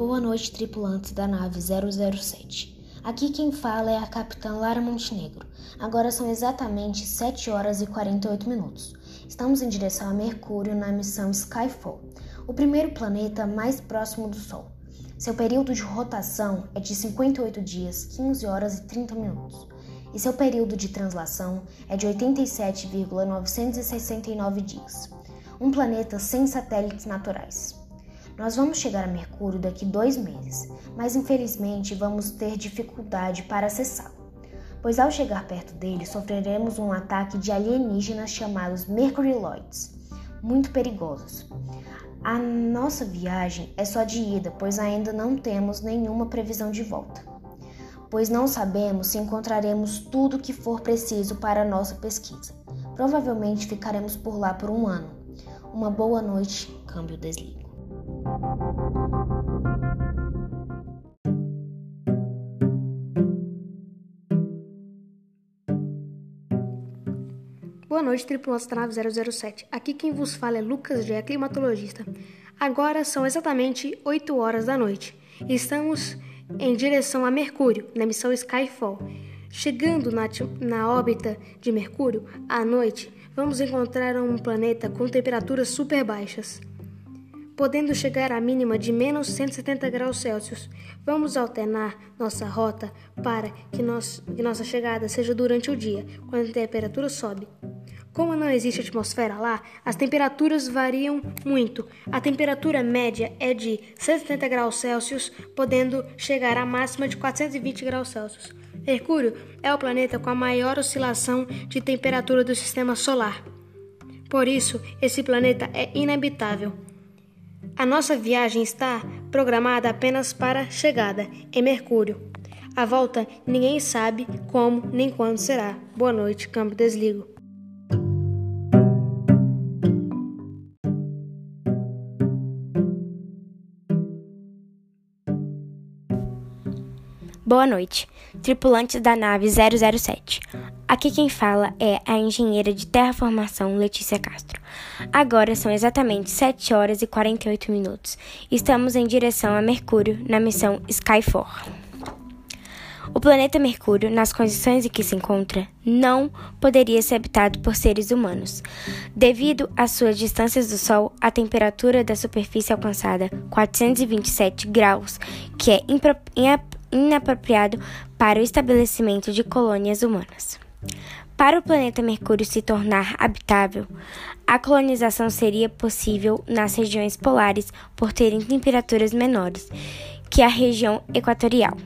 Boa noite, tripulantes da nave 007. Aqui quem fala é a capitã Lara Montenegro. Agora são exatamente 7 horas e 48 minutos. Estamos em direção a Mercúrio na missão Skyfall, o primeiro planeta mais próximo do Sol. Seu período de rotação é de 58 dias, 15 horas e 30 minutos. E seu período de translação é de 87,969 dias. Um planeta sem satélites naturais. Nós vamos chegar a Mercúrio daqui dois meses, mas infelizmente vamos ter dificuldade para acessá-lo, pois ao chegar perto dele sofreremos um ataque de alienígenas chamados Mercuryloids, muito perigosos. A nossa viagem é só de ida, pois ainda não temos nenhuma previsão de volta, pois não sabemos se encontraremos tudo o que for preciso para a nossa pesquisa. Provavelmente ficaremos por lá por um ano. Uma boa noite, câmbio desliga. Boa noite, tripulantes da nave 007. Aqui quem vos fala é Lucas Gé, climatologista. Agora são exatamente 8 horas da noite. Estamos em direção a Mercúrio, na missão Skyfall. Chegando na, na órbita de Mercúrio, à noite, vamos encontrar um planeta com temperaturas super baixas podendo chegar à mínima de menos 170 graus Celsius. Vamos alternar nossa rota para que, nós, que nossa chegada seja durante o dia, quando a temperatura sobe. Como não existe atmosfera lá, as temperaturas variam muito. A temperatura média é de 170 graus Celsius, podendo chegar à máxima de 420 graus Celsius. Mercúrio é o planeta com a maior oscilação de temperatura do sistema solar. Por isso, esse planeta é inabitável. A nossa viagem está programada apenas para chegada em Mercúrio. A volta ninguém sabe como nem quando será. Boa noite, campo desligo. Boa noite, tripulantes da nave 007. Aqui quem fala é a engenheira de terraformação Letícia Castro. Agora são exatamente 7 horas e 48 minutos. Estamos em direção a Mercúrio na missão Skyfall. O planeta Mercúrio, nas condições em que se encontra, não poderia ser habitado por seres humanos. Devido às suas distâncias do Sol, a temperatura da superfície alcançada 427 graus, que é inapropriado para o estabelecimento de colônias humanas. Para o planeta Mercúrio se tornar habitável, a colonização seria possível nas regiões polares por terem temperaturas menores que a região equatorial.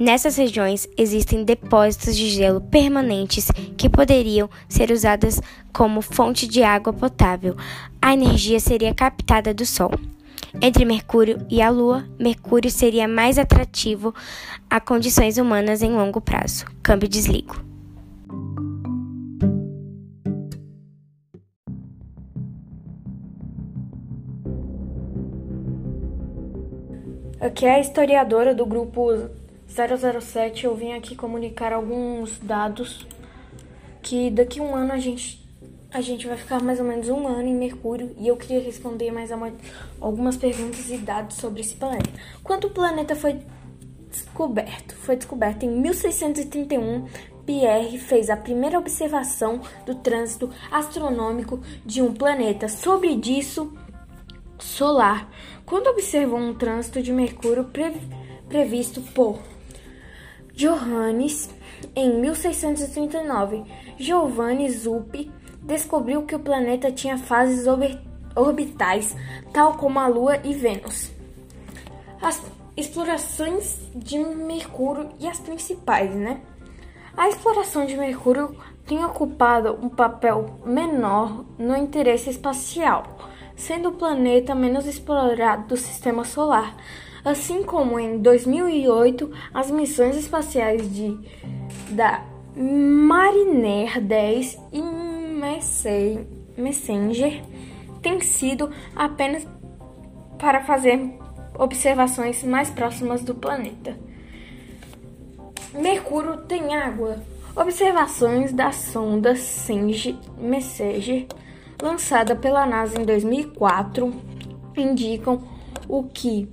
Nessas regiões existem depósitos de gelo permanentes que poderiam ser usadas como fonte de água potável. A energia seria captada do Sol. Entre Mercúrio e a Lua, Mercúrio seria mais atrativo a condições humanas em longo prazo. Câmbio desligo. Aqui é a historiadora do grupo 007. Eu vim aqui comunicar alguns dados que daqui a um ano a gente a gente vai ficar mais ou menos um ano em Mercúrio e eu queria responder mais uma, algumas perguntas e dados sobre esse planeta. Quando o planeta foi descoberto? Foi descoberto em 1631. Pierre fez a primeira observação do trânsito astronômico de um planeta. Sobre disso, solar, quando observou um trânsito de Mercúrio pre previsto por Johannes em 1639. Giovanni Zuppi descobriu que o planeta tinha fases orbitais, tal como a Lua e Vênus. As explorações de Mercúrio e as principais, né? A exploração de Mercúrio tem ocupado um papel menor no interesse espacial sendo o planeta menos explorado do sistema solar, assim como em 2008 as missões espaciais de da Mariner 10 e Messenger têm sido apenas para fazer observações mais próximas do planeta. Mercúrio tem água. Observações da sonda Senge Messenger lançada pela NASA em 2004, indicam o que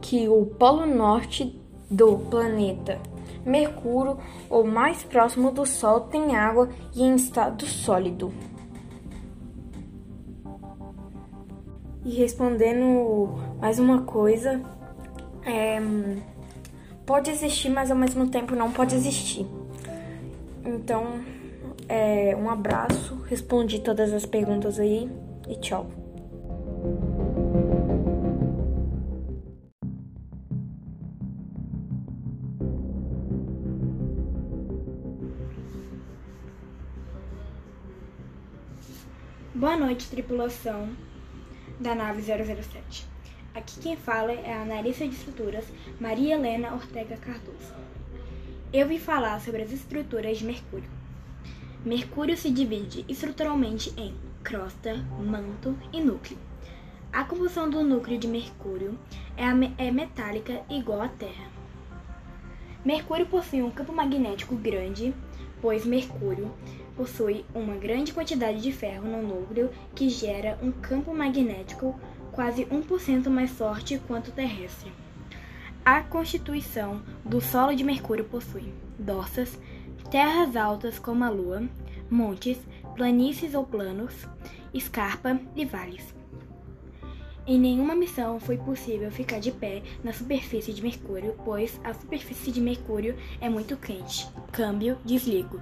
que o polo norte do planeta Mercúrio, ou mais próximo do Sol, tem água e em estado sólido. E respondendo mais uma coisa, é, pode existir, mas ao mesmo tempo não pode existir. Então, é, um abraço, respondi todas as perguntas aí e tchau. Boa noite, tripulação da nave 007. Aqui quem fala é a analista de estruturas Maria Helena Ortega Cardoso. Eu vim falar sobre as estruturas de Mercúrio. Mercúrio se divide estruturalmente em crosta, manto e núcleo. A composição do núcleo de Mercúrio é, é metálica igual à Terra. Mercúrio possui um campo magnético grande, pois Mercúrio possui uma grande quantidade de ferro no núcleo que gera um campo magnético quase 1% mais forte quanto o terrestre. A constituição do solo de Mercúrio possui dorsas, terras altas como a Lua, montes, planícies ou planos, escarpa e vales. Em nenhuma missão foi possível ficar de pé na superfície de Mercúrio, pois a superfície de Mercúrio é muito quente. Câmbio, desligo.